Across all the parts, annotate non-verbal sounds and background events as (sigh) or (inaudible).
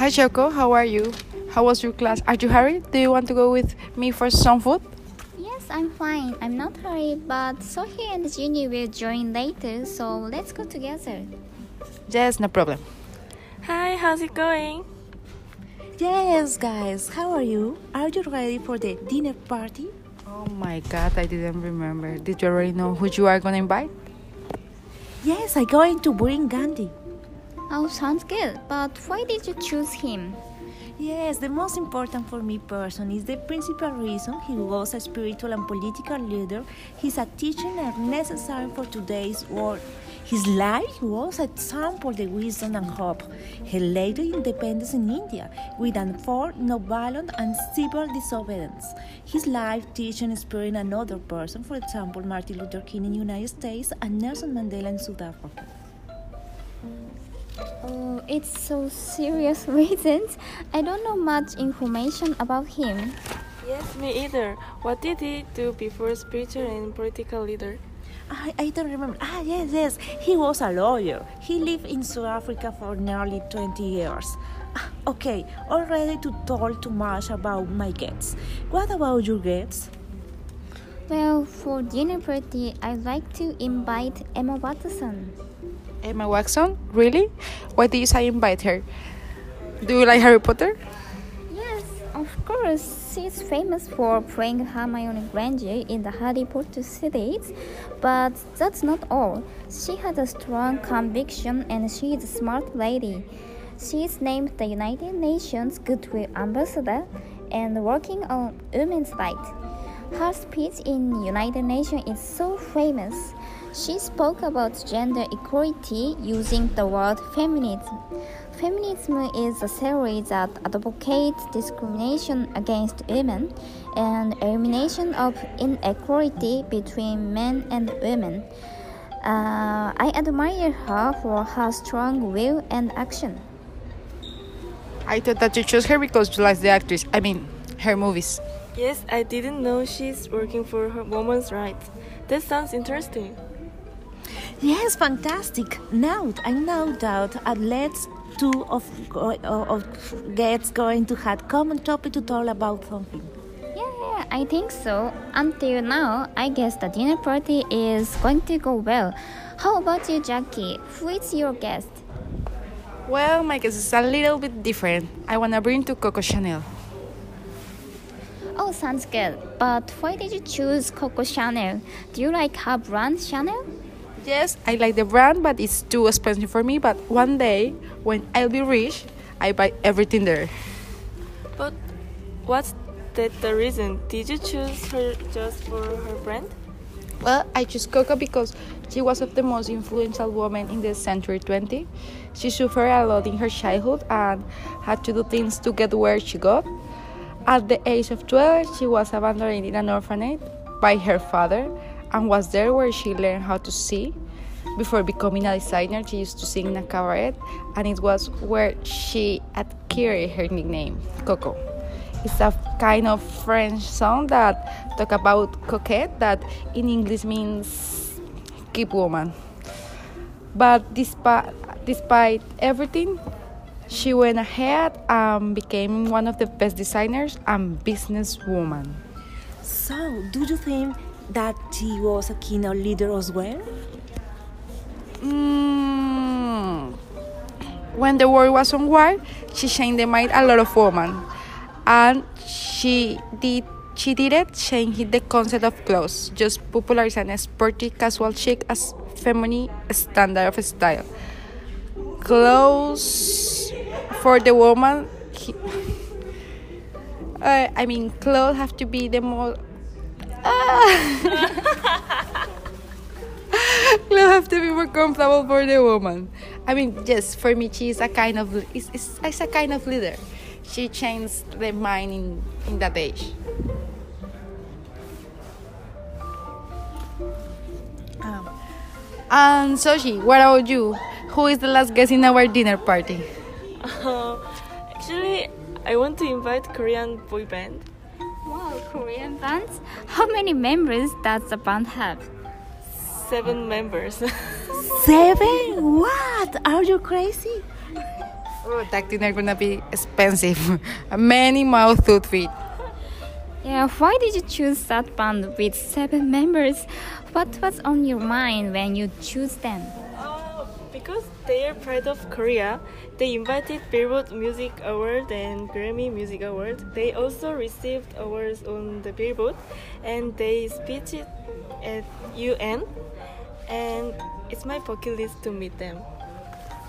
Hi Shoko, how are you? How was your class? Are you hurried? Do you want to go with me for some food? Yes, I'm fine. I'm not hurried, but Sophie and Ginny will join later, so let's go together. Yes, no problem. Hi, how's it going? Yes, guys, how are you? Are you ready for the dinner party? Oh my god, I didn't remember. Did you already know who you are gonna invite? Yes, I'm going to bring Gandhi. Oh, sounds good. But why did you choose him? Yes, the most important for me person is the principal reason he was a spiritual and political leader. He's a teacher and necessary for today's world. His life was a example of wisdom and hope. He led the independence in India with an effort, no violence and civil disobedience. His life teaching inspiring another person, for example, Martin Luther King in the United States and Nelson Mandela in South Africa. Oh, it's so serious (laughs) reasons. I don't know much information about him. Yes, me either. What did he do before a spiritual and political leader? I, I don't remember. Ah, yes, yes. He was a lawyer. He lived in South Africa for nearly 20 years. Ah, okay, already to talk too much about my guests. What about your guests? Well, for dinner party, I'd like to invite Emma Watson. Emma Watson? Really? Why did you invite her? Do you like Harry Potter? Yes, of course. She's famous for playing Hermione Granger in the Harry Potter series, but that's not all. She has a strong conviction and she is a smart lady. She is named the United Nations Goodwill Ambassador and working on women's rights. Her speech in United Nations is so famous. She spoke about gender equality using the word feminism. Feminism is a theory that advocates discrimination against women and elimination of inequality between men and women. Uh, I admire her for her strong will and action. I thought that you chose her because you like the actress. I mean, her movies. Yes, I didn't know she's working for her women's rights. That sounds interesting. Yes, fantastic. Now I know that at least two of, uh, of guests going to have common topic to talk about something. Yeah, yeah, I think so. Until now, I guess the dinner party is going to go well. How about you, Jackie? Who is your guest? Well, my guess is a little bit different. I wanna bring to Coco Chanel. Oh, sounds good. But why did you choose Coco Chanel? Do you like her brand, Chanel? Yes, I like the brand, but it's too expensive for me. But one day, when I'll be rich, I buy everything there. But what's that the reason? Did you choose her just for her brand? Well, I chose Coco because she was of the most influential woman in the century 20. She suffered a lot in her childhood and had to do things to get where she got. At the age of 12, she was abandoned in an orphanage by her father and was there where she learned how to see. Before becoming a designer, she used to sing in a cabaret, and it was where she acquired her nickname, Coco. It's a kind of French song that talk about coquette, that in English means keep woman. But despite despite everything, she went ahead and became one of the best designers and businesswoman. So, do you think that she was a keynote leader as well? Mm, when the world was on war, she changed the mind a lot of women, and she did she did it changing the concept of clothes, just popularizing a sporty casual chic as feminine standard of style. Clothes for the woman. He, (laughs) uh, I mean, clothes have to be the (laughs) more. clothes have to be more comfortable for the woman. I mean, yes, for me, she is a kind of is is, is a kind of leader. She changed the mind in in that age. Um, and Soshi, what about you? Who is the last guest in our dinner party? Uh, (laughs) actually, I want to invite Korean boy band. Wow, Korean bands? How many members does the band have? Seven members. (laughs) Seven? What? Are you crazy? Oh, that dinner gonna be expensive. (laughs) Many mouth to feed. Yeah, why did you choose that band with seven members? What was on your mind when you choose them? Because they are pride of Korea, they invited Billboard Music Award and Grammy Music Award. They also received awards on the Billboard, and they speech it at UN. And it's my bucket list to meet them.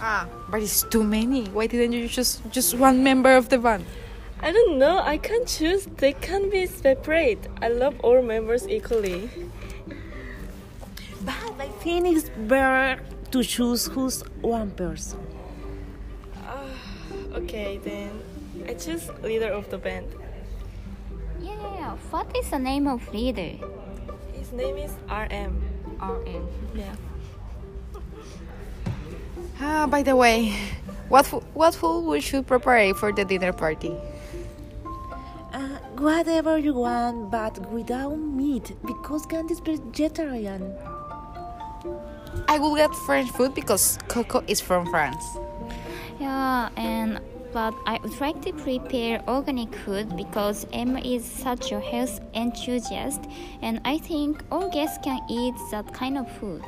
Ah, but it's too many. Why didn't you choose just one member of the band? I don't know. I can't choose. They can't be separate. I love all members equally. But I think it's better to choose who's one person. Okay, then I choose leader of the band. Yeah, what is the name of leader? His name is RM. RM. Yeah. Ah, by the way, what what food we should prepare for the dinner party? Uh, whatever you want, but without meat, because Gandhi is vegetarian. I will get French food because Coco is from France. Yeah, and but I would like to prepare organic food because Emma is such a health enthusiast, and I think all guests can eat that kind of food.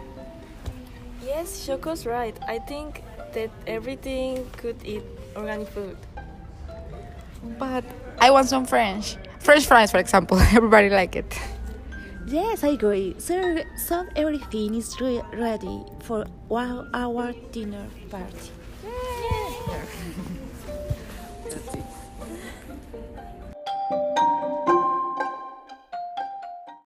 Yes, Shoko's right. I think that everything could eat organic food. But I want some French. French fries, for example. (laughs) Everybody like it. Yes, I agree. So, so everything is re- ready for our dinner party.